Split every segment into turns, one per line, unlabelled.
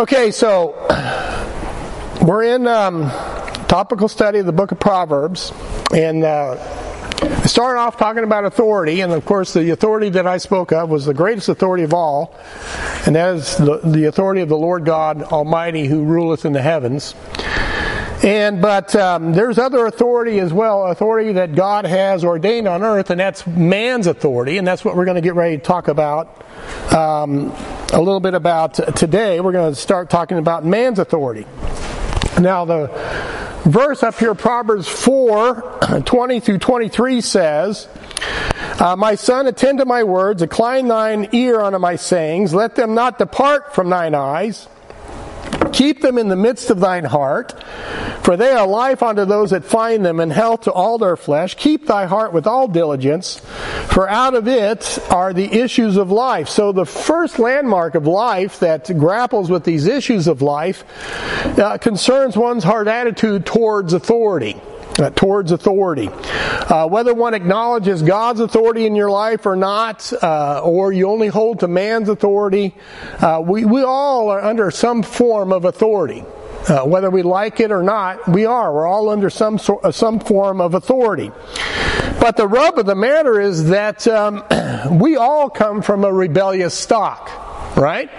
Okay, so we're in um, topical study of the book of Proverbs, and uh, I started off talking about authority, and of course, the authority that I spoke of was the greatest authority of all, and that is the, the authority of the Lord God Almighty who ruleth in the heavens. And but um, there's other authority as well, authority that God has ordained on earth, and that's man's authority, and that's what we're going to get ready to talk about um, a little bit about today. We're going to start talking about man's authority. Now, the verse up here, Proverbs 4 20 through 23 says, uh, My son, attend to my words, incline thine ear unto my sayings, let them not depart from thine eyes. Keep them in the midst of thine heart, for they are life unto those that find them, and health to all their flesh. Keep thy heart with all diligence, for out of it are the issues of life. So the first landmark of life that grapples with these issues of life uh, concerns one's heart attitude towards authority. Uh, towards authority. Uh, whether one acknowledges God's authority in your life or not, uh, or you only hold to man's authority, uh, we, we all are under some form of authority. Uh, whether we like it or not, we are. We're all under some sort, uh, some form of authority. But the rub of the matter is that um, we all come from a rebellious stock right?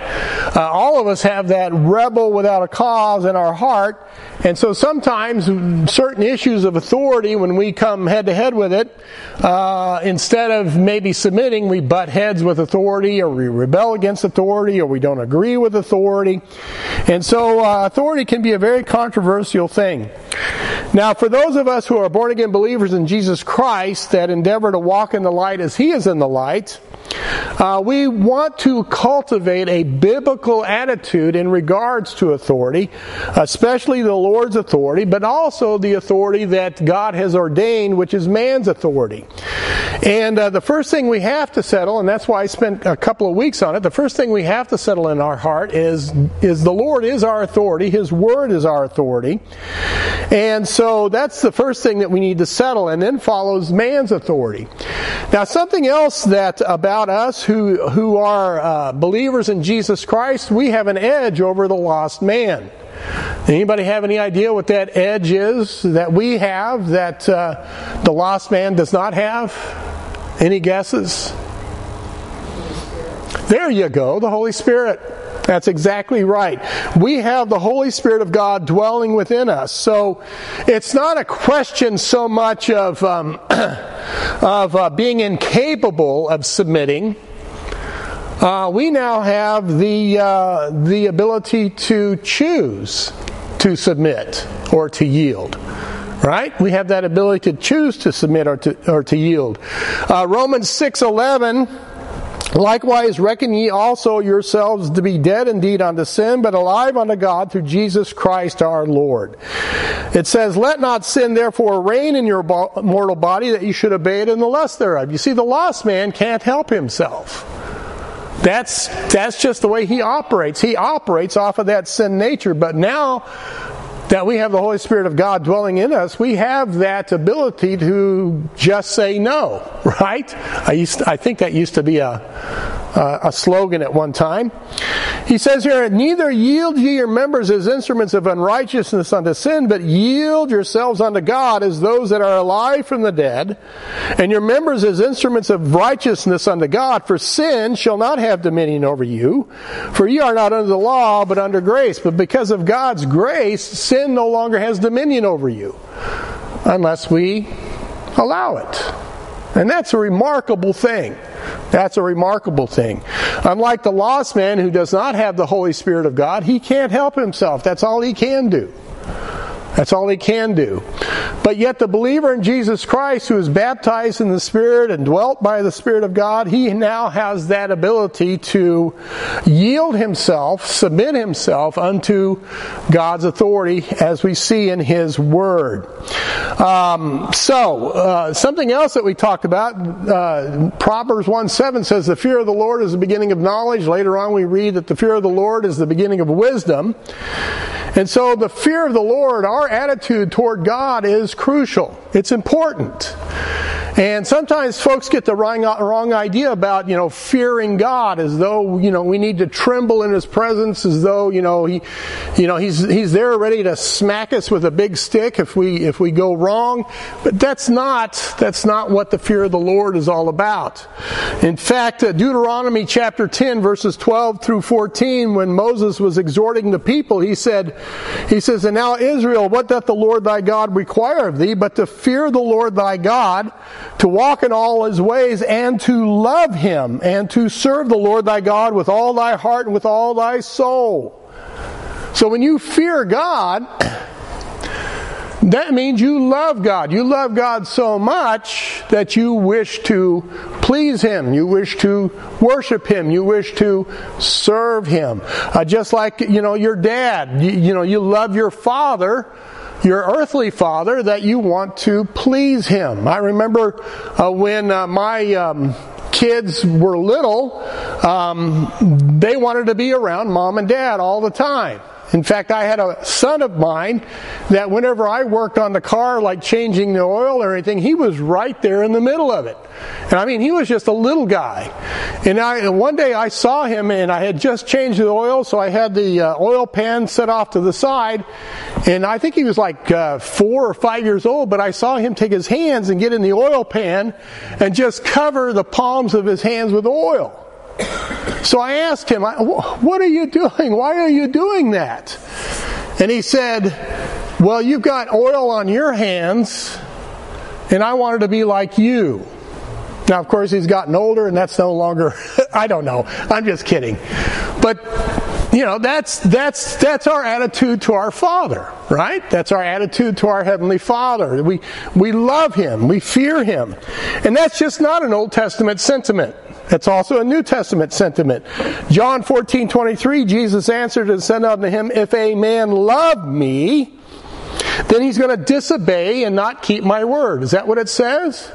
Uh, all of us have that rebel without a cause in our heart. And so sometimes certain issues of authority, when we come head to head with it, uh, instead of maybe submitting, we butt heads with authority or we rebel against authority or we don't agree with authority. And so uh, authority can be a very controversial thing. Now, for those of us who are born again believers in Jesus Christ that endeavor to walk in the light as He is in the light, uh, we want to cultivate a biblical attitude in regards to authority, especially the Lord's authority, but also the authority that God has ordained, which is man's authority. And uh, the first thing we have to settle, and that's why I spent a couple of weeks on it, the first thing we have to settle in our heart is, is the Lord is our authority, His Word is our authority. And so that's the first thing that we need to settle, and then follows man's authority. Now, something else that about us who, who are uh, believers in Jesus Christ, we have an edge over the lost man. Anybody have any idea what that edge is that we have that uh, the lost man does not have? Any guesses? There you go, the Holy Spirit. That's exactly right. We have the Holy Spirit of God dwelling within us. So it's not a question so much of, um, of uh, being incapable of submitting. Uh, we now have the, uh, the ability to choose to submit or to yield right we have that ability to choose to submit or to, or to yield uh, romans 6.11 Likewise, reckon ye also yourselves to be dead indeed unto sin, but alive unto God through Jesus Christ our Lord. It says, Let not sin therefore reign in your mortal body that you should obey it in the lust thereof. You see, the lost man can't help himself. That's, that's just the way he operates. He operates off of that sin nature. But now that we have the Holy Spirit of God dwelling in us, we have that ability to just say no, right? I used, to, I think that used to be a, a, a slogan at one time. He says here, neither yield ye your members as instruments of unrighteousness unto sin, but yield yourselves unto God as those that are alive from the dead, and your members as instruments of righteousness unto God, for sin shall not have dominion over you, for ye are not under the law, but under grace. But because of God's grace, sin no longer has dominion over you unless we allow it. And that's a remarkable thing. That's a remarkable thing. Unlike the lost man who does not have the Holy Spirit of God, he can't help himself. That's all he can do. That's all he can do. But yet, the believer in Jesus Christ, who is baptized in the Spirit and dwelt by the Spirit of God, he now has that ability to yield himself, submit himself unto God's authority, as we see in His Word. Um, so, uh, something else that we talked about, uh, Proverbs 1 7 says, The fear of the Lord is the beginning of knowledge. Later on, we read that the fear of the Lord is the beginning of wisdom. And so the fear of the Lord, our attitude toward God is crucial. It's important. And sometimes folks get the wrong, wrong idea about, you know, fearing God as though, you know, we need to tremble in His presence as though, you know, He, you know, He's, He's there ready to smack us with a big stick if we, if we go wrong. But that's not, that's not what the fear of the Lord is all about. In fact, uh, Deuteronomy chapter 10 verses 12 through 14, when Moses was exhorting the people, he said, he says, And now Israel, what doth the Lord thy God require of thee, but to fear the Lord thy God, to walk in all his ways, and to love him, and to serve the Lord thy God with all thy heart and with all thy soul. So when you fear God, that means you love God. You love God so much that you wish to please Him. You wish to worship Him. You wish to serve Him. Uh, just like, you know, your dad. You, you know, you love your father your earthly father that you want to please him. I remember uh, when uh, my um, kids were little, um, they wanted to be around mom and dad all the time. In fact, I had a son of mine that whenever I worked on the car, like changing the oil or anything, he was right there in the middle of it. And I mean, he was just a little guy. And I, one day I saw him and I had just changed the oil, so I had the uh, oil pan set off to the side. And I think he was like uh, four or five years old, but I saw him take his hands and get in the oil pan and just cover the palms of his hands with oil. So I asked him, What are you doing? Why are you doing that? And he said, Well, you've got oil on your hands, and I wanted to be like you. Now, of course, he's gotten older, and that's no longer, I don't know. I'm just kidding. But, you know, that's, that's, that's our attitude to our Father, right? That's our attitude to our Heavenly Father. We, we love Him. We fear Him. And that's just not an Old Testament sentiment. That's also a New Testament sentiment. John 14, 23, Jesus answered and said unto him, If a man love me, then he's going to disobey and not keep my word. Is that what it says?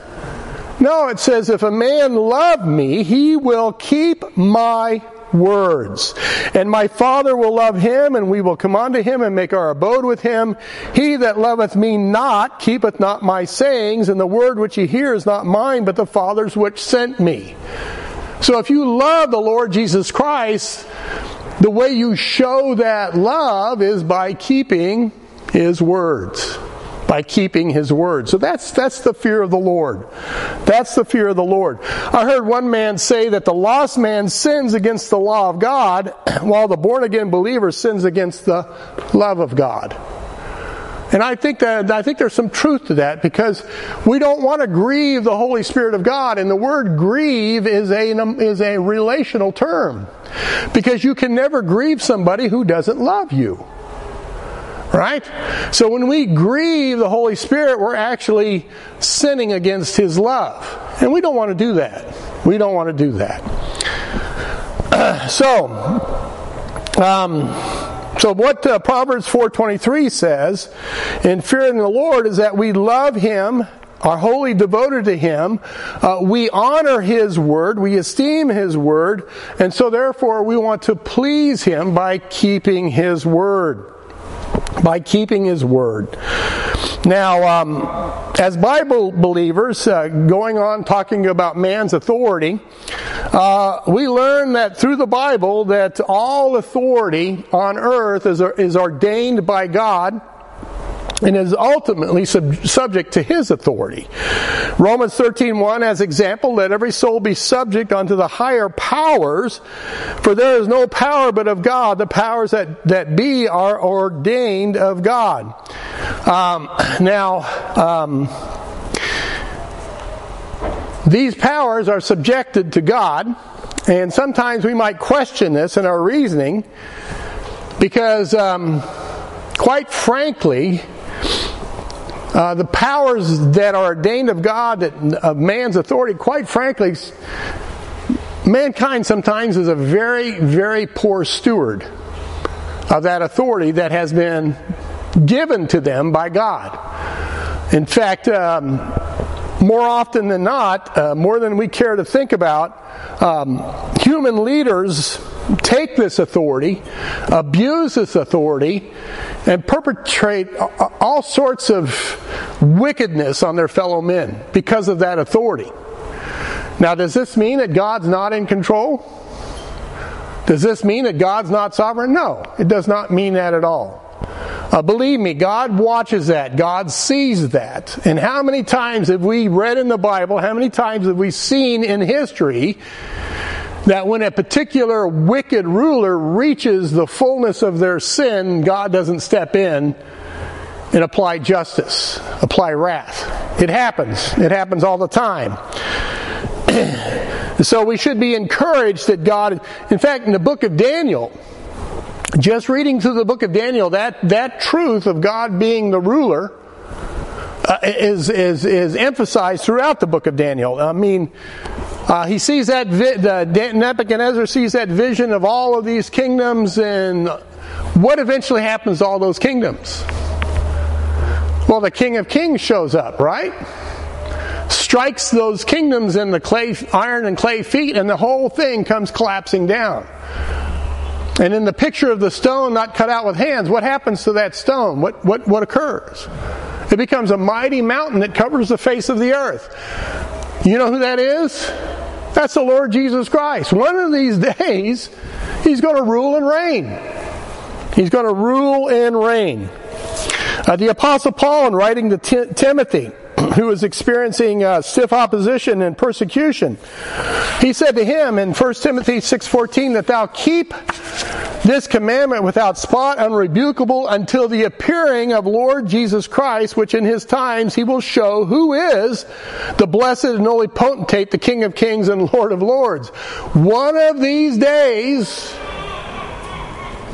No, it says, If a man love me, he will keep my words. And my Father will love him, and we will come unto him and make our abode with him. He that loveth me not keepeth not my sayings, and the word which he hears is not mine, but the Father's which sent me. So if you love the Lord Jesus Christ, the way you show that love is by keeping His words. By keeping His words. So that's, that's the fear of the Lord. That's the fear of the Lord. I heard one man say that the lost man sins against the law of God, while the born again believer sins against the love of God. And I think that I think there's some truth to that because we don't want to grieve the Holy Spirit of God, and the word grieve is a is a relational term because you can never grieve somebody who doesn't love you. Right? So when we grieve the Holy Spirit, we're actually sinning against His love. And we don't want to do that. We don't want to do that. Uh, so, um, so what uh, Proverbs 4:23 says in fearing the Lord is that we love him are wholly devoted to Him. Uh, we honor His Word. We esteem His Word. And so therefore we want to please Him by keeping His Word. By keeping His Word. Now, um, as Bible believers, uh, going on talking about man's authority, uh, we learn that through the Bible that all authority on earth is, is ordained by God and is ultimately sub- subject to his authority. Romans 13:1 as example let every soul be subject unto the higher powers for there is no power but of God the powers that that be are ordained of God. Um, now um, these powers are subjected to God and sometimes we might question this in our reasoning because um, quite frankly uh, the powers that are ordained of God, of man's authority, quite frankly, mankind sometimes is a very, very poor steward of that authority that has been given to them by God. In fact, um, more often than not, uh, more than we care to think about, um, human leaders take this authority, abuse this authority, and perpetrate all sorts of wickedness on their fellow men because of that authority. Now, does this mean that God's not in control? Does this mean that God's not sovereign? No, it does not mean that at all. Uh, believe me, God watches that. God sees that. And how many times have we read in the Bible, how many times have we seen in history that when a particular wicked ruler reaches the fullness of their sin, God doesn't step in and apply justice, apply wrath. It happens. It happens all the time. so we should be encouraged that God, in fact, in the book of Daniel, just reading through the book of Daniel, that, that truth of God being the ruler uh, is, is, is emphasized throughout the book of Daniel. I mean, uh, he sees that, vi- the, Nebuchadnezzar sees that vision of all of these kingdoms and what eventually happens to all those kingdoms? Well, the King of Kings shows up, right? Strikes those kingdoms in the clay, iron and clay feet, and the whole thing comes collapsing down. And in the picture of the stone not cut out with hands, what happens to that stone? What, what, what occurs? It becomes a mighty mountain that covers the face of the earth. You know who that is? That's the Lord Jesus Christ. One of these days, He's going to rule and reign. He's going to rule and reign. Uh, the Apostle Paul, in writing to T- Timothy, who was experiencing uh, stiff opposition and persecution. He said to him in 1 Timothy 6:14 that thou keep this commandment without spot, unrebukable, until the appearing of Lord Jesus Christ, which in his times he will show who is the blessed and only potentate, the King of kings and Lord of lords. One of these days,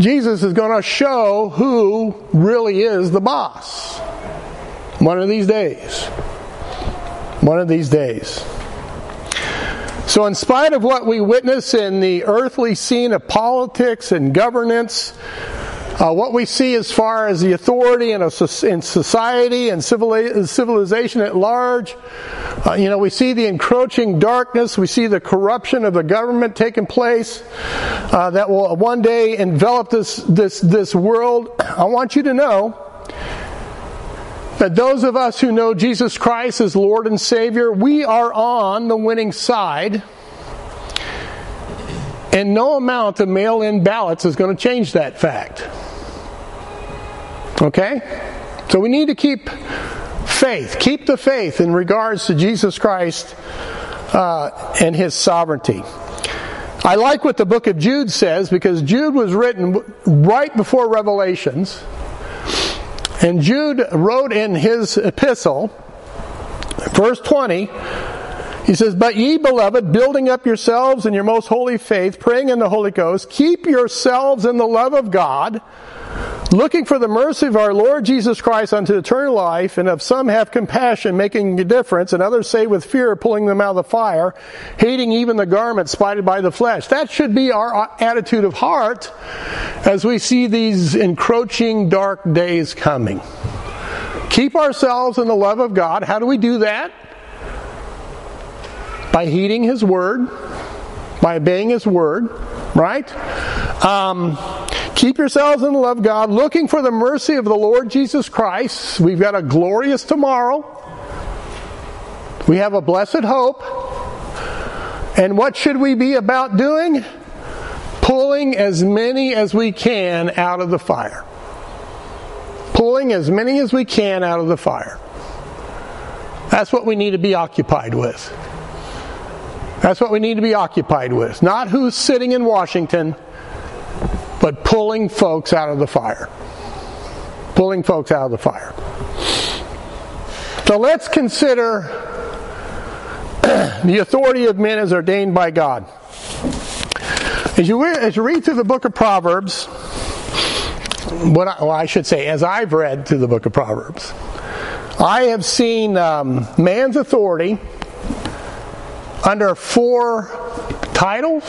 Jesus is going to show who really is the boss. One of these days. One of these days. So, in spite of what we witness in the earthly scene of politics and governance, uh, what we see as far as the authority in, a, in society and civilization at large, uh, you know, we see the encroaching darkness, we see the corruption of the government taking place uh, that will one day envelop this, this, this world. I want you to know that those of us who know Jesus Christ as Lord and Savior, we are on the winning side. And no amount of mail in ballots is going to change that fact. Okay? So we need to keep faith, keep the faith in regards to Jesus Christ uh, and His sovereignty. I like what the book of Jude says because Jude was written right before Revelations. And Jude wrote in his epistle, verse 20, he says, But ye, beloved, building up yourselves in your most holy faith, praying in the Holy Ghost, keep yourselves in the love of God, looking for the mercy of our Lord Jesus Christ unto eternal life, and of some have compassion, making a difference, and others say with fear, pulling them out of the fire, hating even the garment spited by the flesh. That should be our attitude of heart as we see these encroaching dark days coming. Keep ourselves in the love of God. How do we do that? By heeding His Word, by obeying His Word, right? Um, Keep yourselves in the love of God, looking for the mercy of the Lord Jesus Christ. We've got a glorious tomorrow. We have a blessed hope. And what should we be about doing? Pulling as many as we can out of the fire. Pulling as many as we can out of the fire. That's what we need to be occupied with. That's what we need to be occupied with. Not who's sitting in Washington but pulling folks out of the fire. Pulling folks out of the fire. So let's consider the authority of men as ordained by God. As you, as you read through the book of Proverbs, what I, well, I should say, as I've read through the book of Proverbs, I have seen um, man's authority under four titles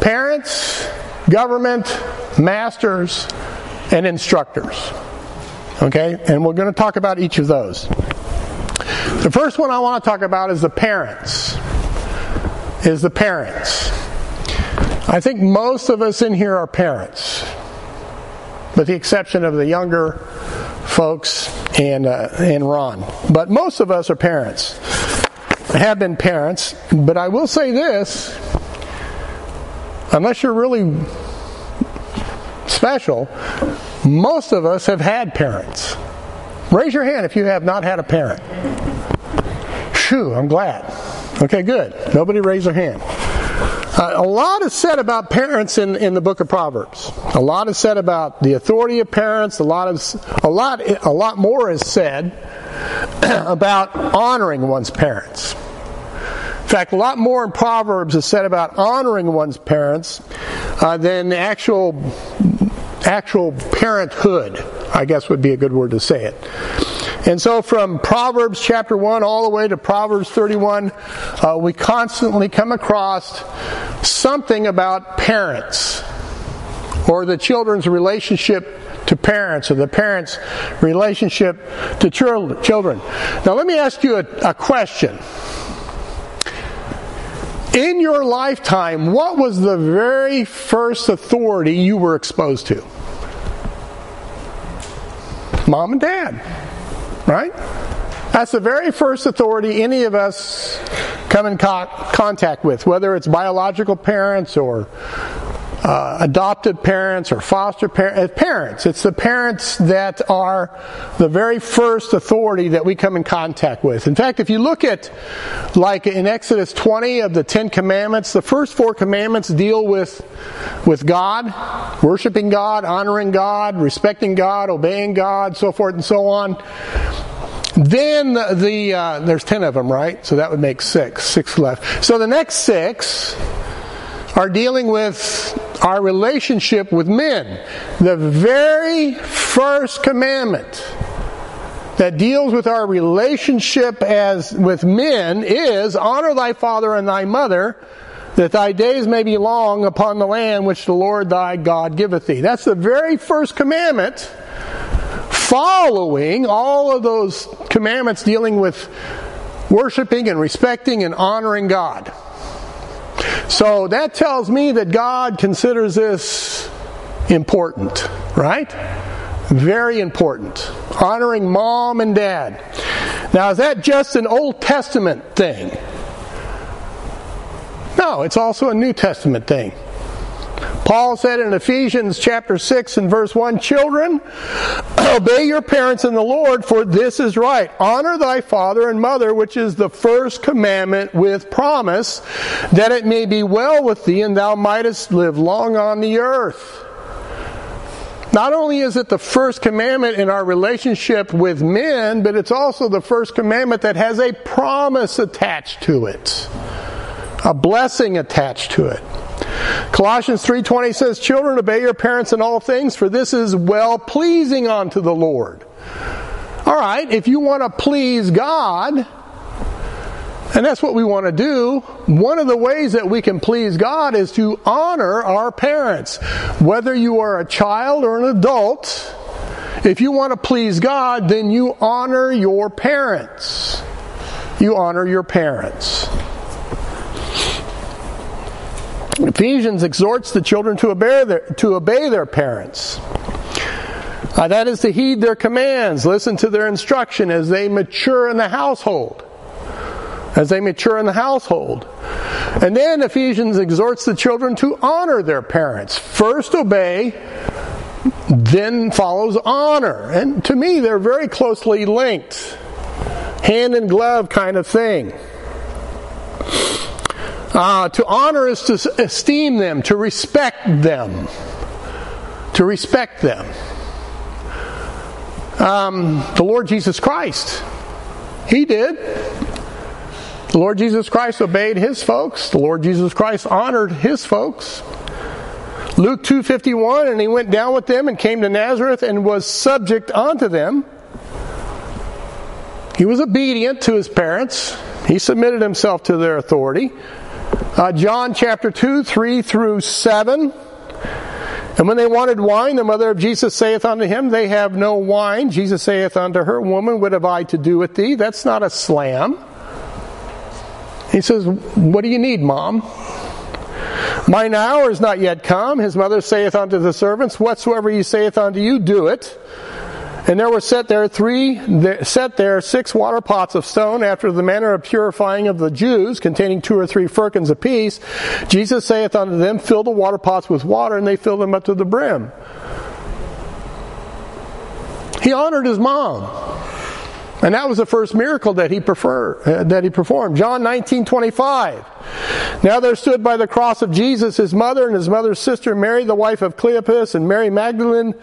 parents, government, masters, and instructors. Okay? And we're going to talk about each of those. The first one I want to talk about is the parents. Is the parents. I think most of us in here are parents, with the exception of the younger folks and uh, and Ron. But most of us are parents. Have been parents, but I will say this: unless you're really special, most of us have had parents. Raise your hand if you have not had a parent. Phew, I'm glad. Okay, good. Nobody raised their hand. Uh, a lot is said about parents in, in the book of Proverbs. A lot is said about the authority of parents. A lot of a lot a lot more is said about honoring one's parents. In fact, a lot more in Proverbs is said about honoring one's parents uh, than actual actual parenthood. I guess would be a good word to say it. And so from Proverbs chapter 1 all the way to Proverbs 31, uh, we constantly come across something about parents or the children's relationship to parents or the parents' relationship to children. Now, let me ask you a, a question. In your lifetime, what was the very first authority you were exposed to? Mom and dad right? That's the very first authority any of us come in co- contact with, whether it's biological parents or uh, adopted parents or foster par- uh, parents. It's the parents that are the very first authority that we come in contact with. In fact, if you look at, like in Exodus 20 of the Ten Commandments, the first four commandments deal with, with God, worshiping God, honoring God, respecting God, obeying God, so forth and so on. Then the, uh, there's ten of them, right? So that would make six, six left. So the next six are dealing with our relationship with men. The very first commandment that deals with our relationship as with men is honor thy father and thy mother that thy days may be long upon the land which the Lord thy God giveth thee. That's the very first commandment following all of those commandments dealing with worshiping and respecting and honoring God. So that tells me that God considers this important, right? Very important. Honoring mom and dad. Now, is that just an Old Testament thing? No, it's also a New Testament thing. Paul said in Ephesians chapter 6 and verse 1, Children, obey your parents in the Lord, for this is right. Honor thy father and mother, which is the first commandment with promise, that it may be well with thee and thou mightest live long on the earth. Not only is it the first commandment in our relationship with men, but it's also the first commandment that has a promise attached to it. A blessing attached to it. Colossians 3:20 says, "Children obey your parents in all things, for this is well pleasing unto the Lord." All right, if you want to please God, and that's what we want to do. One of the ways that we can please God is to honor our parents. Whether you are a child or an adult, if you want to please God, then you honor your parents. You honor your parents. Ephesians exhorts the children to obey their, to obey their parents. Uh, that is to heed their commands, listen to their instruction as they mature in the household. As they mature in the household. And then Ephesians exhorts the children to honor their parents. First obey, then follows honor. And to me, they're very closely linked. Hand in glove kind of thing. Uh, to honor is to esteem them, to respect them. To respect them. Um, the Lord Jesus Christ, He did. The Lord Jesus Christ obeyed His folks. The Lord Jesus Christ honored His folks. Luke 2:51 and he went down with them and came to Nazareth and was subject unto them. He was obedient to his parents. He submitted himself to their authority. Uh, John chapter 2, 3 through 7. And when they wanted wine, the mother of Jesus saith unto him, They have no wine. Jesus saith unto her, Woman, what have I to do with thee? That's not a slam. He says, What do you need, mom? Mine hour is not yet come. His mother saith unto the servants, Whatsoever he saith unto you, do it. And there were set there three, set there six water pots of stone after the manner of purifying of the Jews, containing two or three firkins apiece. Jesus saith unto them, fill the water pots with water, and they filled them up to the brim. He honored his mom. And that was the first miracle that he prefer, uh, that he performed. John 19:25. Now there stood by the cross of Jesus his mother and his mother's sister Mary the wife of Cleopas and Mary Magdalene.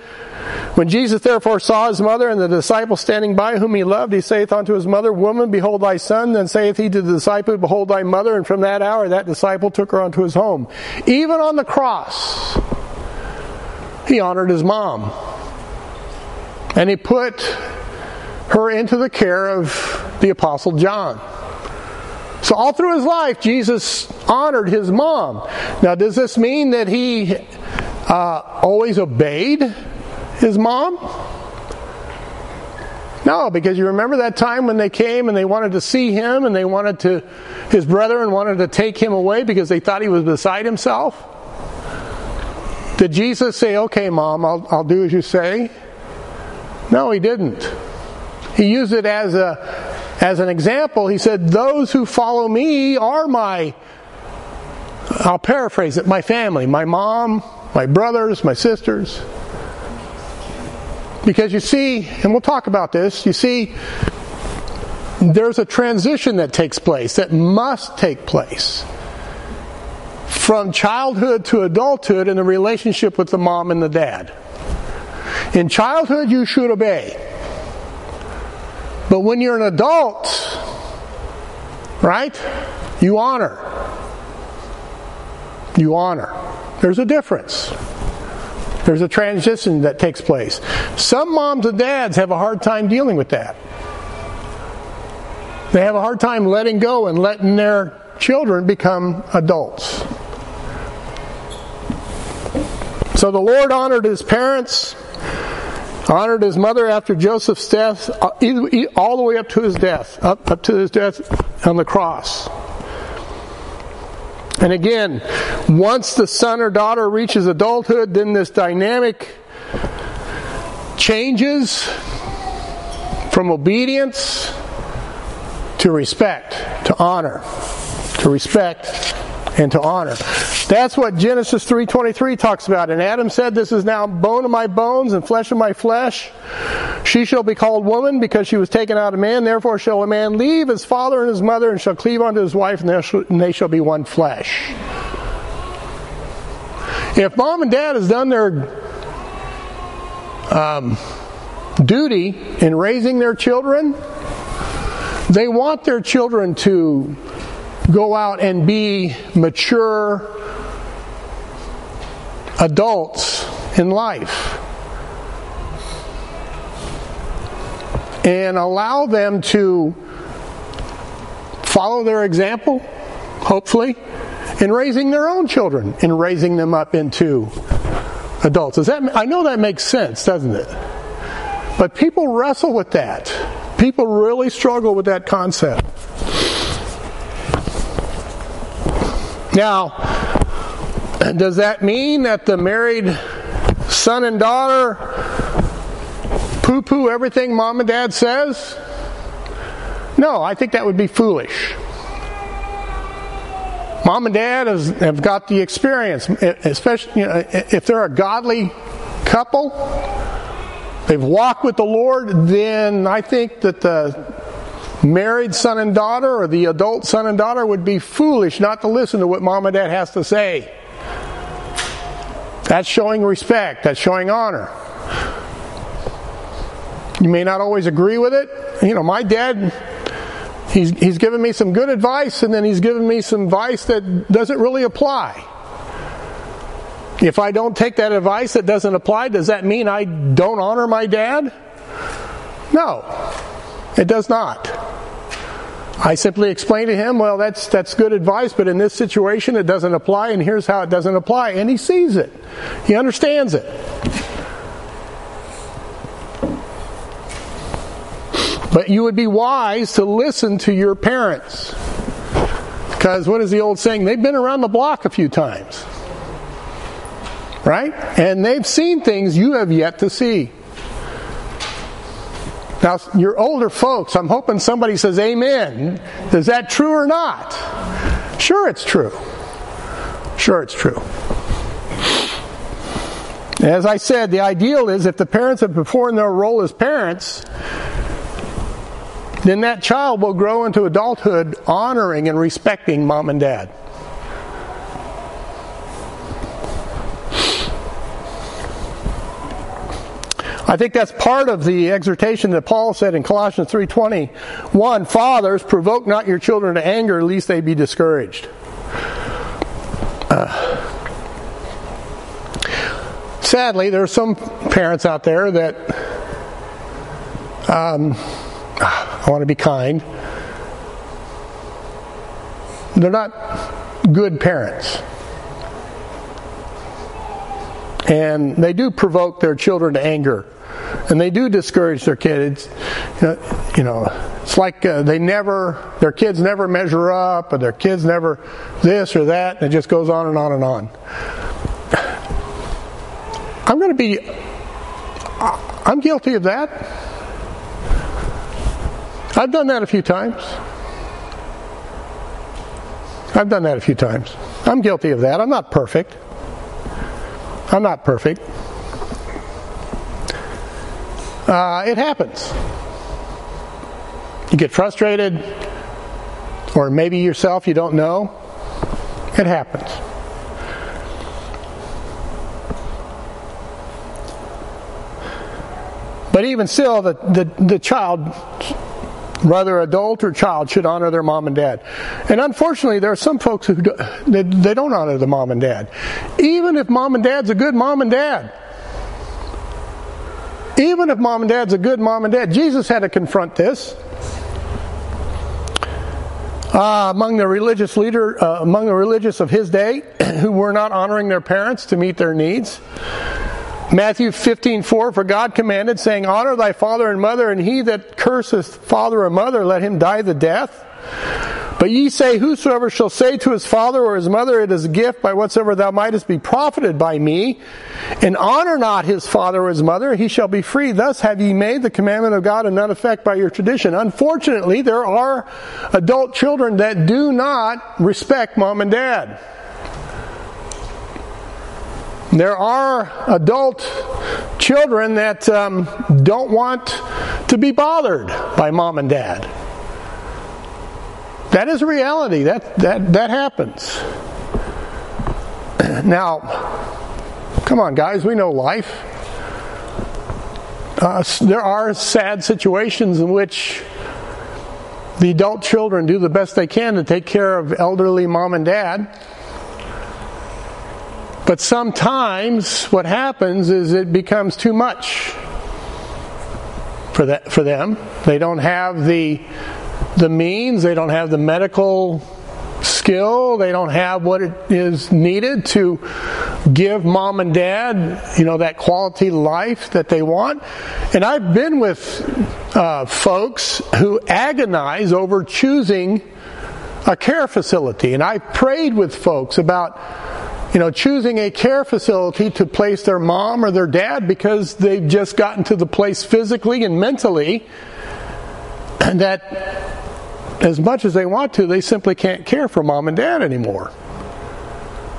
When Jesus therefore saw his mother and the disciple standing by whom he loved, he saith unto his mother, Woman, behold thy son. Then saith he to the disciple, Behold thy mother. And from that hour that disciple took her unto his home. Even on the cross, he honored his mom. And he put her into the care of the Apostle John. So, all through his life, Jesus honored his mom. Now, does this mean that he uh, always obeyed his mom? No, because you remember that time when they came and they wanted to see him and they wanted to, his brethren wanted to take him away because they thought he was beside himself? Did Jesus say, okay, mom, I'll, I'll do as you say? No, he didn't. He used it as a as an example. He said, "Those who follow me are my I'll paraphrase it, my family, my mom, my brothers, my sisters." Because you see, and we'll talk about this, you see there's a transition that takes place that must take place from childhood to adulthood in the relationship with the mom and the dad. In childhood, you should obey. But when you're an adult, right, you honor. You honor. There's a difference. There's a transition that takes place. Some moms and dads have a hard time dealing with that. They have a hard time letting go and letting their children become adults. So the Lord honored his parents honored his mother after Joseph's death, uh, all the way up to his death, up, up to his death on the cross. And again, once the son or daughter reaches adulthood, then this dynamic changes from obedience to respect, to honor, to respect, and to honor. That's what Genesis 3:23 talks about. And Adam said, "This is now bone of my bones and flesh of my flesh. She shall be called woman because she was taken out of man. Therefore shall a man leave his father and his mother and shall cleave unto his wife, and they shall be one flesh." If mom and dad has done their um, duty in raising their children, they want their children to go out and be mature adults in life. And allow them to follow their example, hopefully, in raising their own children and raising them up into adults. Does that, I know that makes sense, doesn't it? But people wrestle with that. People really struggle with that concept. Now, does that mean that the married son and daughter poo poo everything mom and dad says? No, I think that would be foolish. Mom and dad has, have got the experience, especially you know, if they're a godly couple, they've walked with the Lord, then I think that the married son and daughter or the adult son and daughter would be foolish not to listen to what mom and dad has to say. That's showing respect, that's showing honor. You may not always agree with it. You know, my dad, he's, he's given me some good advice and then he's given me some advice that doesn't really apply. If I don't take that advice that doesn't apply, does that mean I don't honor my dad? No, it does not. I simply explain to him, well, that's, that's good advice, but in this situation it doesn't apply, and here's how it doesn't apply. And he sees it, he understands it. But you would be wise to listen to your parents. Because what is the old saying? They've been around the block a few times. Right? And they've seen things you have yet to see. Now, you're older folks. I'm hoping somebody says amen. Is that true or not? Sure, it's true. Sure, it's true. As I said, the ideal is if the parents have performed their role as parents, then that child will grow into adulthood honoring and respecting mom and dad. I think that's part of the exhortation that Paul said in Colossians 3:20. One, fathers, provoke not your children to anger, lest they be discouraged. Uh, sadly, there are some parents out there that um, I want to be kind. They're not good parents. And they do provoke their children to anger and they do discourage their kids. You know, it's like uh, they never, their kids never measure up, or their kids never this or that, and it just goes on and on and on. I'm going to be, I'm guilty of that. I've done that a few times. I've done that a few times. I'm guilty of that. I'm not perfect. I'm not perfect. Uh, it happens. You get frustrated, or maybe yourself you don't know. It happens. But even still, the, the, the child, whether adult or child, should honor their mom and dad. And unfortunately, there are some folks who do, they, they don't honor the mom and dad. Even if mom and dad's a good mom and dad. Even if mom and dad's a good mom and dad, Jesus had to confront this. Uh, among the religious leader, uh, among the religious of his day, who were not honoring their parents to meet their needs. Matthew 15:4 For God commanded saying honor thy father and mother and he that curseth father or mother let him die the death but ye say, Whosoever shall say to his father or his mother, It is a gift by whatsoever thou mightest be profited by me, and honor not his father or his mother, he shall be free. Thus have ye made the commandment of God of none effect by your tradition. Unfortunately, there are adult children that do not respect mom and dad. There are adult children that um, don't want to be bothered by mom and dad. That is reality. That, that, that happens. Now, come on, guys, we know life. Uh, there are sad situations in which the adult children do the best they can to take care of elderly mom and dad. But sometimes what happens is it becomes too much for that for them. They don't have the the means, they don't have the medical skill, they don't have what it is needed to give mom and dad, you know, that quality life that they want. And I've been with uh, folks who agonize over choosing a care facility, and I prayed with folks about you know, choosing a care facility to place their mom or their dad because they've just gotten to the place physically and mentally that as much as they want to, they simply can't care for mom and dad anymore.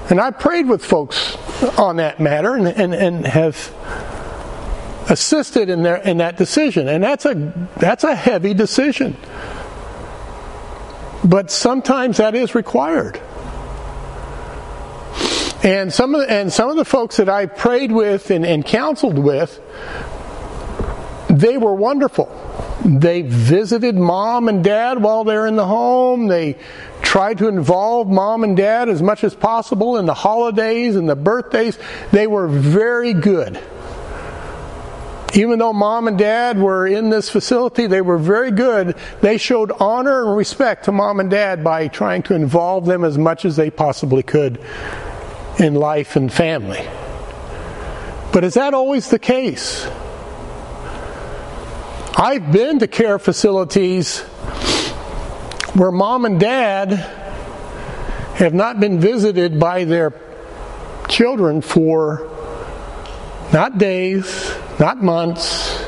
And I prayed with folks on that matter and, and, and have assisted in their in that decision. And that's a that's a heavy decision. But sometimes that is required. And some of the, and some of the folks that I prayed with and, and counseled with, they were wonderful. They visited mom and dad while they're in the home. They tried to involve mom and dad as much as possible in the holidays and the birthdays. They were very good. Even though mom and dad were in this facility, they were very good. They showed honor and respect to mom and dad by trying to involve them as much as they possibly could in life and family. But is that always the case? I've been to care facilities where mom and dad have not been visited by their children for not days, not months,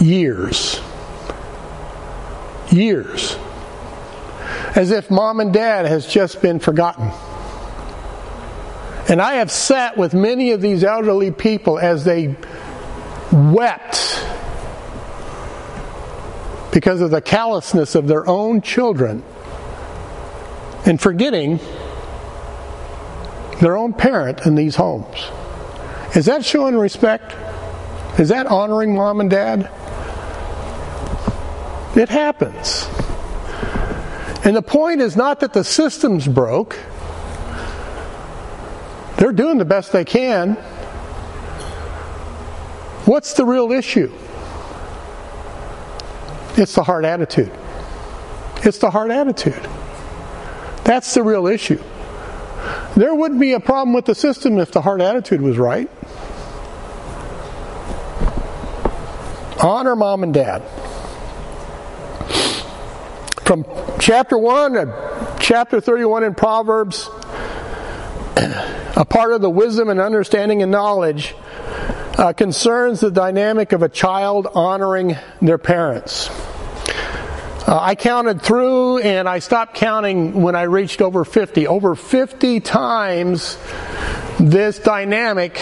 years. Years. As if mom and dad has just been forgotten. And I have sat with many of these elderly people as they wept because of the callousness of their own children and forgetting their own parent in these homes. Is that showing respect? Is that honoring mom and dad? It happens. And the point is not that the system's broke. They're doing the best they can. What's the real issue? It's the heart attitude. It's the heart attitude. That's the real issue. There wouldn't be a problem with the system if the heart attitude was right. Honor mom and dad. From chapter 1 to chapter 31 in Proverbs, a part of the wisdom and understanding and knowledge uh, concerns the dynamic of a child honoring their parents. Uh, I counted through and I stopped counting when I reached over 50. Over 50 times this dynamic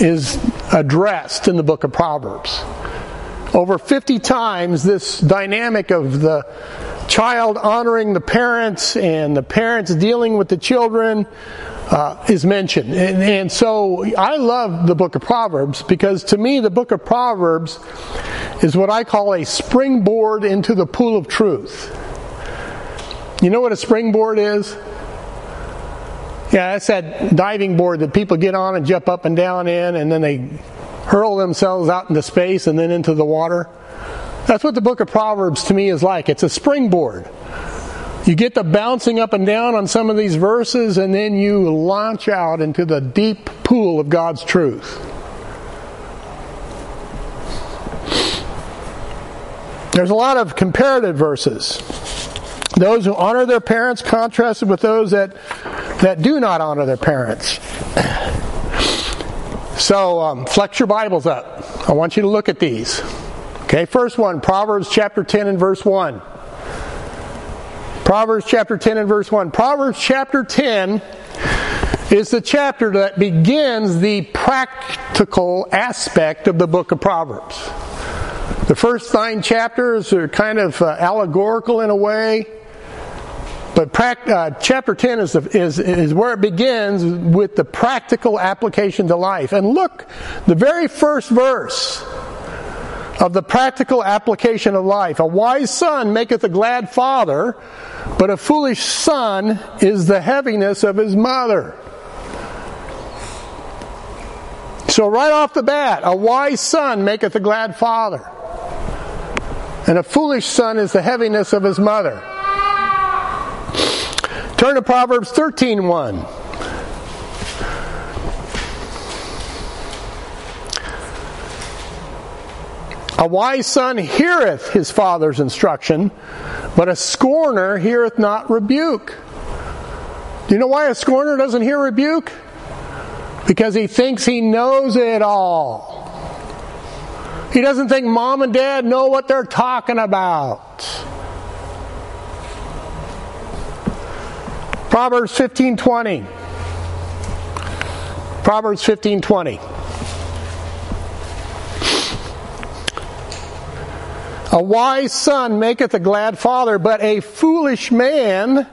is addressed in the book of Proverbs. Over 50 times this dynamic of the child honoring the parents and the parents dealing with the children uh, is mentioned. And, and so I love the book of Proverbs because to me, the book of Proverbs is what I call a springboard into the pool of truth. You know what a springboard is? Yeah, that's that diving board that people get on and jump up and down in, and then they hurl themselves out into space and then into the water. That's what the book of Proverbs to me is like. It's a springboard. You get the bouncing up and down on some of these verses, and then you launch out into the deep pool of God's truth. There's a lot of comparative verses. Those who honor their parents contrasted with those that, that do not honor their parents. So, um, flex your Bibles up. I want you to look at these. Okay, first one, Proverbs chapter 10 and verse 1. Proverbs chapter 10 and verse 1. Proverbs chapter 10 is the chapter that begins the practical aspect of the book of Proverbs. The first nine chapters are kind of uh, allegorical in a way, but uh, chapter 10 is, the, is, is where it begins with the practical application to life. And look, the very first verse of the practical application of life. A wise son maketh a glad father, but a foolish son is the heaviness of his mother. So, right off the bat, a wise son maketh a glad father, and a foolish son is the heaviness of his mother. Turn to Proverbs 13 1. A wise son heareth his father's instruction, but a scorner heareth not rebuke. Do you know why a scorner doesn't hear rebuke? Because he thinks he knows it all. He doesn't think mom and dad know what they're talking about. Proverbs 15:20. Proverbs 15:20. A wise son maketh a glad father, but a foolish man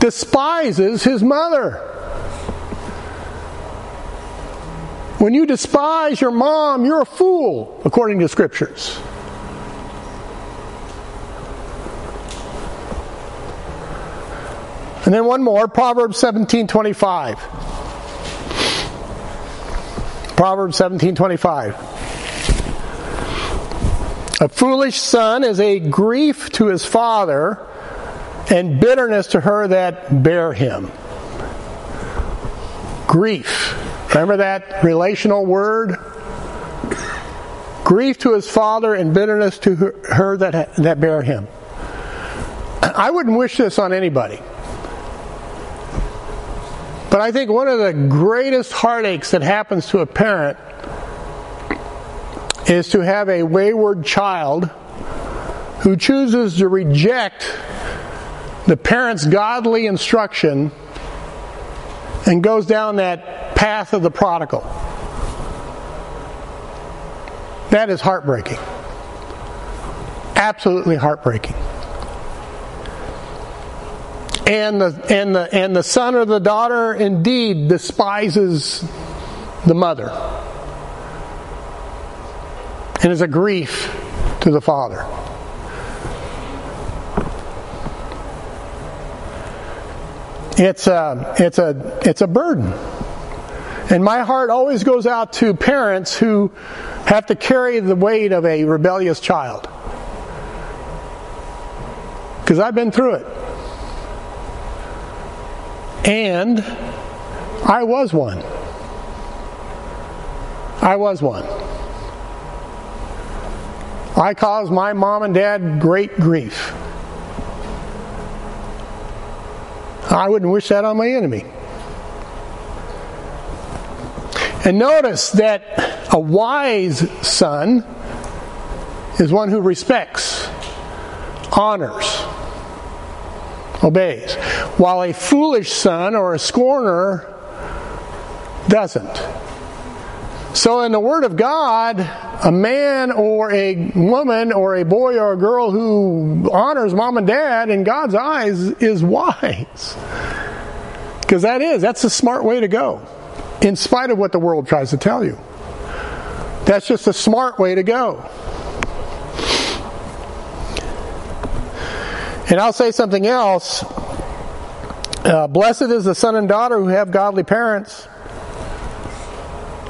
despises his mother. When you despise your mom, you're a fool, according to scriptures. And then one more, Proverbs 17:25. Proverbs 17:25. A foolish son is a grief to his father and bitterness to her that bear him. Grief. Remember that relational word? Grief to his father and bitterness to her, that, that bear him. I wouldn't wish this on anybody. But I think one of the greatest heartaches that happens to a parent is to have a wayward child who chooses to reject the parent's godly instruction and goes down that path of the prodigal. That is heartbreaking. Absolutely heartbreaking. And the, and, the, and the son or the daughter indeed despises the mother and is a grief to the father. It's a, it's a, it's a burden. And my heart always goes out to parents who have to carry the weight of a rebellious child. Because I've been through it. And I was one. I was one. I caused my mom and dad great grief. I wouldn't wish that on my enemy. And notice that a wise son is one who respects, honors, obeys, while a foolish son or a scorner doesn't. So, in the Word of God, a man or a woman or a boy or a girl who honors mom and dad in God's eyes is wise. Because that is, that's a smart way to go, in spite of what the world tries to tell you. That's just a smart way to go. And I'll say something else. Uh, blessed is the son and daughter who have godly parents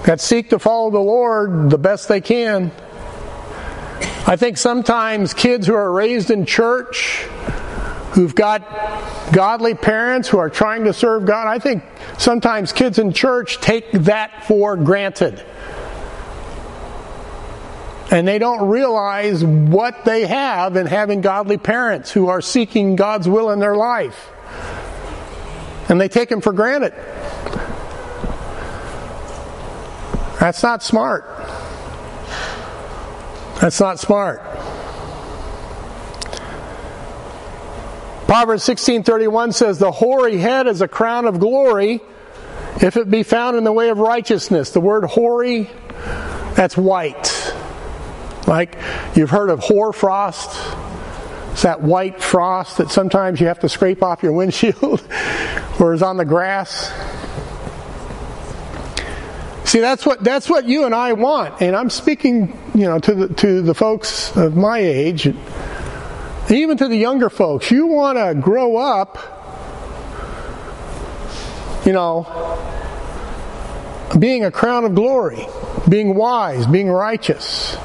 that seek to follow the Lord the best they can. I think sometimes kids who are raised in church, who've got godly parents who are trying to serve God, I think sometimes kids in church take that for granted. And they don't realize what they have in having godly parents who are seeking God's will in their life. And they take them for granted. That's not smart. That's not smart. Proverbs 16:31 says the hoary head is a crown of glory if it be found in the way of righteousness. The word hoary that's white. Like you've heard of hoar frost. It's that white frost that sometimes you have to scrape off your windshield or is on the grass. See, that's what that's what you and I want, and I'm speaking, you know, to the to the folks of my age, even to the younger folks. You want to grow up, you know, being a crown of glory, being wise, being righteous.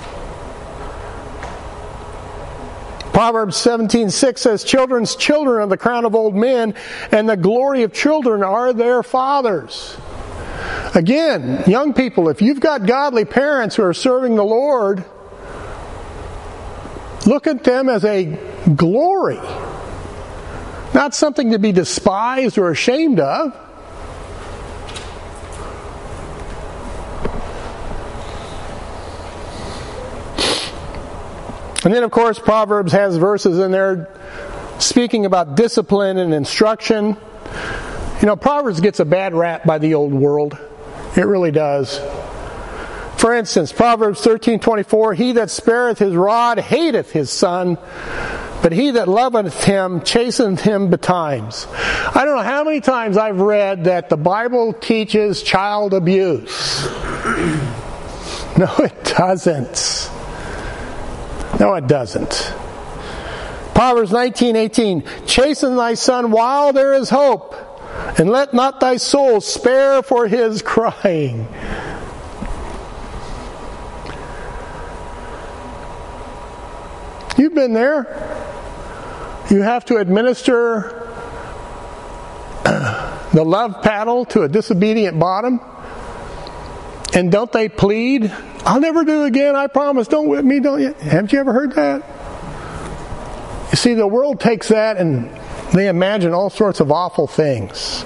Proverbs 17:6 says, "Children's children are the crown of old men, and the glory of children are their fathers." Again, young people, if you've got godly parents who are serving the Lord, look at them as a glory, not something to be despised or ashamed of. And then, of course, Proverbs has verses in there speaking about discipline and instruction. You know, Proverbs gets a bad rap by the old world. It really does. For instance, Proverbs 13:24, he that spareth his rod hateth his son, but he that loveth him chasteneth him betimes. I don't know how many times I've read that the Bible teaches child abuse. No, it doesn't. No, it doesn't. Proverbs 19:18, chasten thy son while there is hope and let not thy soul spare for his crying. Been there. You have to administer the love paddle to a disobedient bottom. And don't they plead, I'll never do it again, I promise, don't whip me, don't you? Haven't you ever heard that? You see, the world takes that and they imagine all sorts of awful things.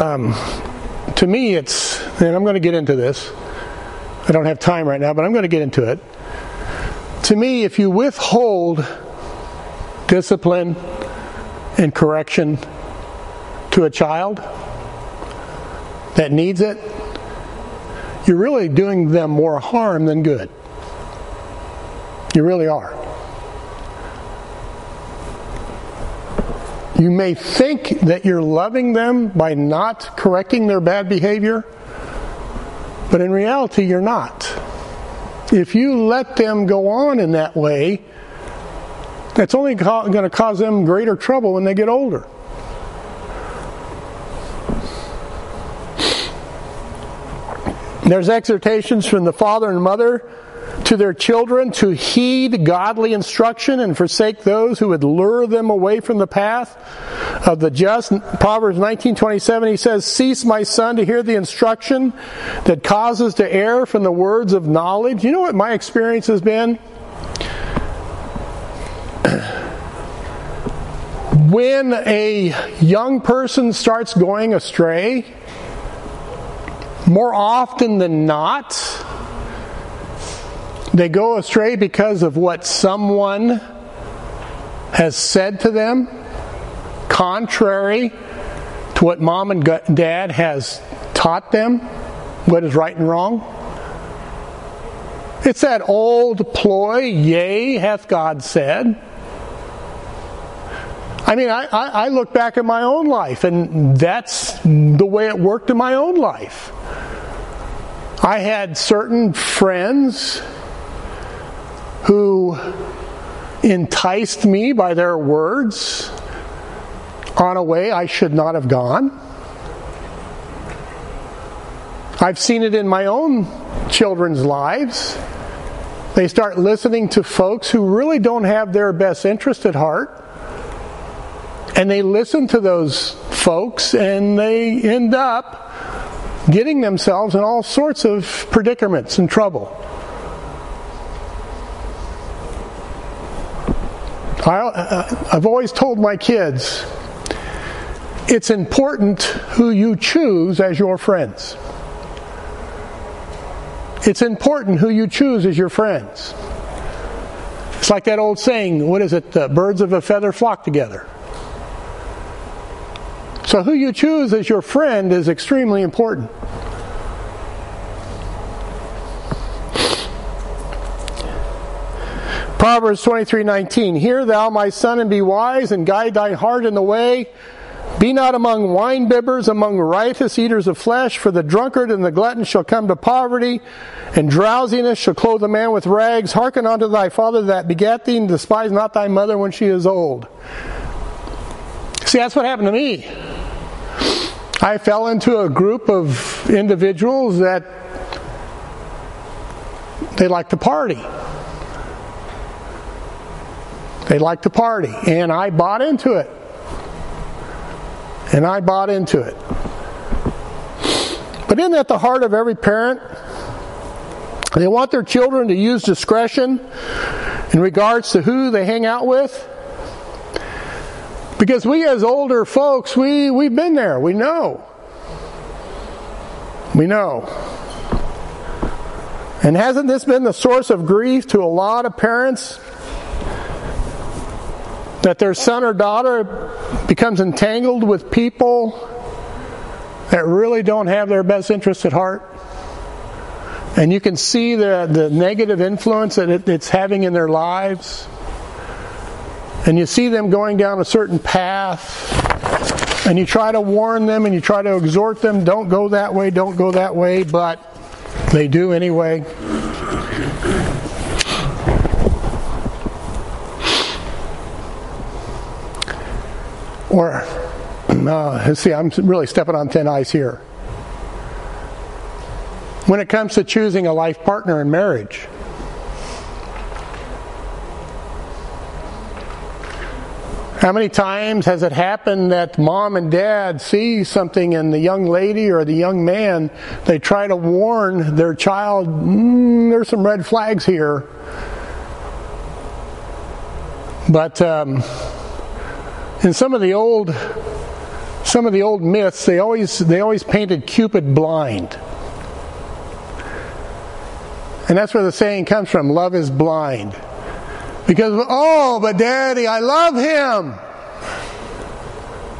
um, to me, it's, and I'm going to get into this. I don't have time right now, but I'm going to get into it. To me, if you withhold discipline and correction to a child that needs it, you're really doing them more harm than good. You really are. You may think that you're loving them by not correcting their bad behavior, but in reality, you're not. If you let them go on in that way, that's only going to cause them greater trouble when they get older. There's exhortations from the father and mother to their children to heed godly instruction and forsake those who would lure them away from the path of the just. Proverbs 19:27 he says, "Cease my son to hear the instruction that causes to err from the words of knowledge." You know what my experience has been? when a young person starts going astray, more often than not, they go astray because of what someone has said to them, contrary to what mom and dad has taught them, what is right and wrong. It's that old ploy, yea, hath God said. I mean, I, I, I, look back at my own life, and that's the way it worked in my own life. I had certain friends enticed me by their words on a way I should not have gone. I've seen it in my own children's lives. They start listening to folks who really don't have their best interest at heart. And they listen to those folks and they end up getting themselves in all sorts of predicaments and trouble. I, uh, uh, have always told my kids it's important who you choose as your friends. It's important who you choose as your friends. It's like that old saying, what is it? The birds of a feather flock together. So, who you choose as your friend is extremely important. Proverbs 23:19 Hear thou my son and be wise and guide thy heart in the way. Be not among wine bibbers among riotous eaters of flesh for the drunkard and the glutton shall come to poverty and drowsiness shall clothe a man with rags. Hearken unto thy father that begat thee and despise not thy mother when she is old. See that's what happened to me. I fell into a group of individuals that they like to party they like to party. And I bought into it. And I bought into it. But isn't that the heart of every parent? They want their children to use discretion in regards to who they hang out with. Because we as older folks, we, we've been there. We know. We know. And hasn't this been the source of grief to a lot of parents that their son or daughter becomes entangled with people that really don't have their best interests at heart. And you can see the, the negative influence that it, it's having in their lives. And you see them going down a certain path. And you try to warn them and you try to exhort them don't go that way, don't go that way, but they do anyway. Or, uh, see, I'm really stepping on thin ice here. When it comes to choosing a life partner in marriage, How many times has it happened that mom and dad see something in the young lady or the young man? They try to warn their child, mm, there's some red flags here. But um, in some of the old some of the old myths, they always they always painted Cupid blind. And that's where the saying comes from, love is blind. Because oh, but daddy, I love him.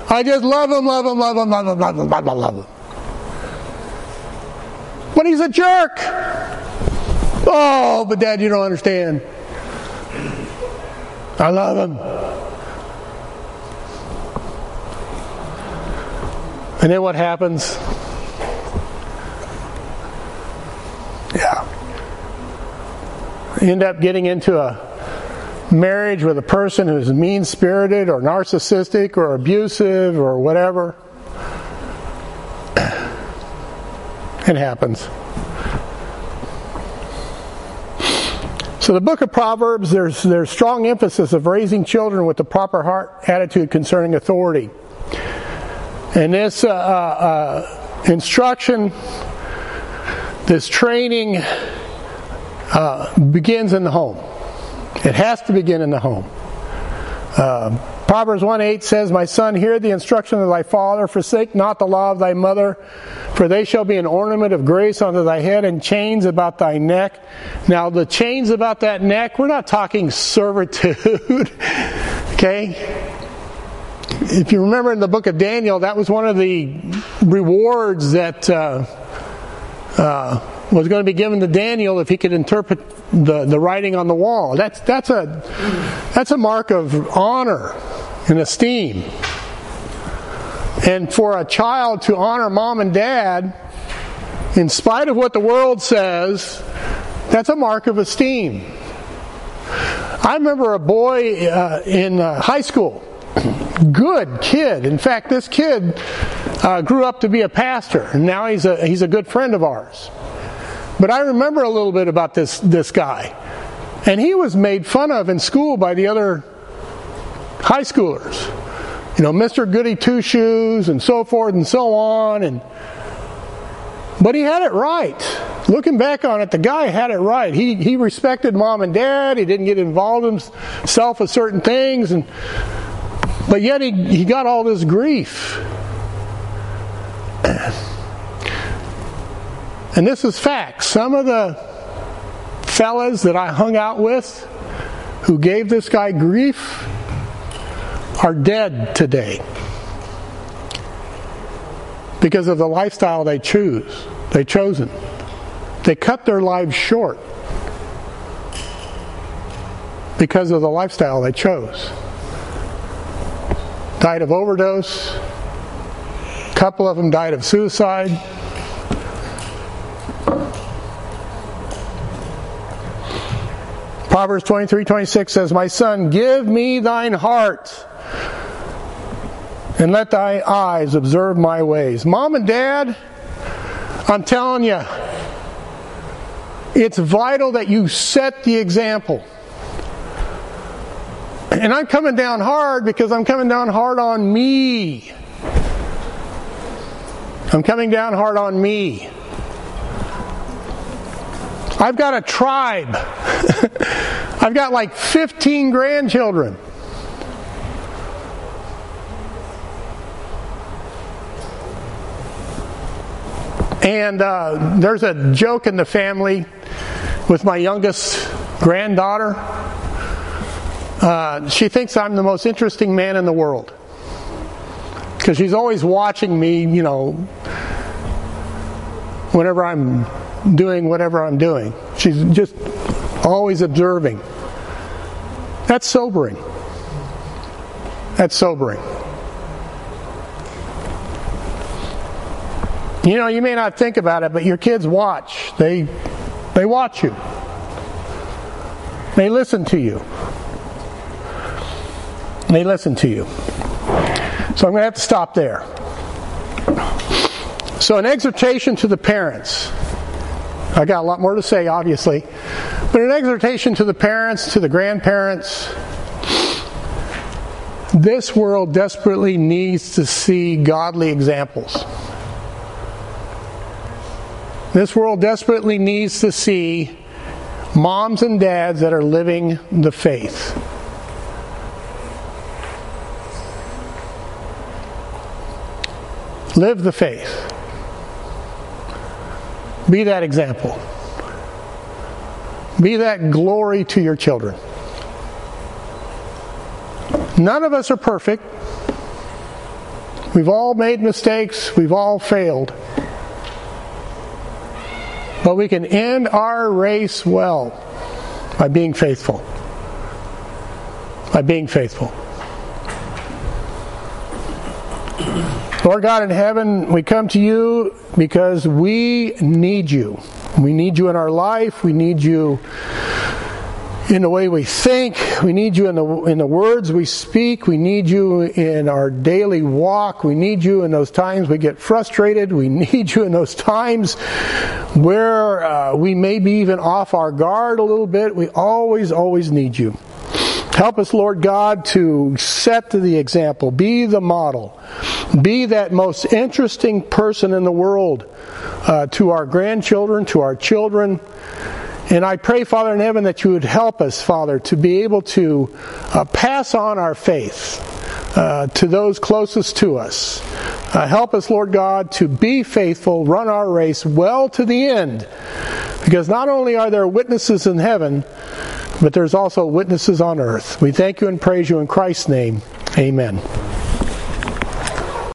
I just love him, love him, love him, love him, love him, love him, love him. But he's a jerk. Oh, but dad, you don't understand. I love him. And then what happens? Yeah. You end up getting into a marriage with a person who's mean spirited or narcissistic or abusive or whatever. It happens. So the book of Proverbs, there's there's strong emphasis of raising children with the proper heart attitude concerning authority. And this uh, uh, uh, instruction, this training, uh, begins in the home. It has to begin in the home. Uh, Proverbs 1 8 says, My son, hear the instruction of thy father, forsake not the law of thy mother, for they shall be an ornament of grace unto thy head and chains about thy neck. Now, the chains about that neck, we're not talking servitude, okay? If you remember in the book of Daniel, that was one of the rewards that uh, uh, was going to be given to Daniel if he could interpret the, the writing on the wall. That's, that's, a, that's a mark of honor and esteem. And for a child to honor mom and dad, in spite of what the world says, that's a mark of esteem. I remember a boy uh, in uh, high school good kid. In fact, this kid uh, grew up to be a pastor, and now he's a he's a good friend of ours. But I remember a little bit about this this guy, and he was made fun of in school by the other high schoolers. You know, Mr. Goody Two Shoes and so forth and so on, and but he had it right. Looking back on it, the guy had it right. He he respected mom and dad. He didn't get involved himself with certain things, and but yet he, he got all this grief. And this is fact. Some of the fellas that I hung out with who gave this guy grief are dead today because of the lifestyle they choose they chosen they cut their lives short because of the lifestyle they chose died of overdose. A couple of them died of suicide. Proverbs 23 26 says, My son, give me thine heart and let thy eyes observe my ways. Mom and dad, I'm telling you, it's vital that you set the example. And I'm coming down hard because I'm coming down hard on me. I'm coming down hard on me. I've got a tribe. I've got like 15 grandchildren. And uh, there's a joke in the family with my youngest granddaughter. Uh, she thinks I'm the most interesting man in the world. Because she's always watching me, you know, whenever I'm doing whatever I'm doing. She's just always observing. That's sobering. That's sobering. You know, you may not think about it, but your kids watch. They they watch you. They listen to you. They listen to you. So I'm going to have to stop there. So, an exhortation to the parents. I got a lot more to say, obviously, but an exhortation to the parents, to the grandparents. This world desperately needs to see godly examples. This world desperately needs to see moms and dads that are living the faith. Live the faith. Be that example. Be that glory to your children. None of us are perfect. We've all made mistakes. We've all failed. But we can end our race well by being faithful. By being faithful. Lord God in heaven, we come to you because we need you. We need you in our life. We need you in the way we think. We need you in the in the words we speak. We need you in our daily walk. We need you in those times we get frustrated. We need you in those times where uh, we may be even off our guard a little bit. We always, always need you. Help us, Lord God, to set the example, be the model, be that most interesting person in the world uh, to our grandchildren, to our children. And I pray, Father in heaven, that you would help us, Father, to be able to uh, pass on our faith uh, to those closest to us. Uh, help us, Lord God, to be faithful, run our race well to the end. Because not only are there witnesses in heaven, but there's also witnesses on earth. We thank you and praise you in Christ's name. Amen.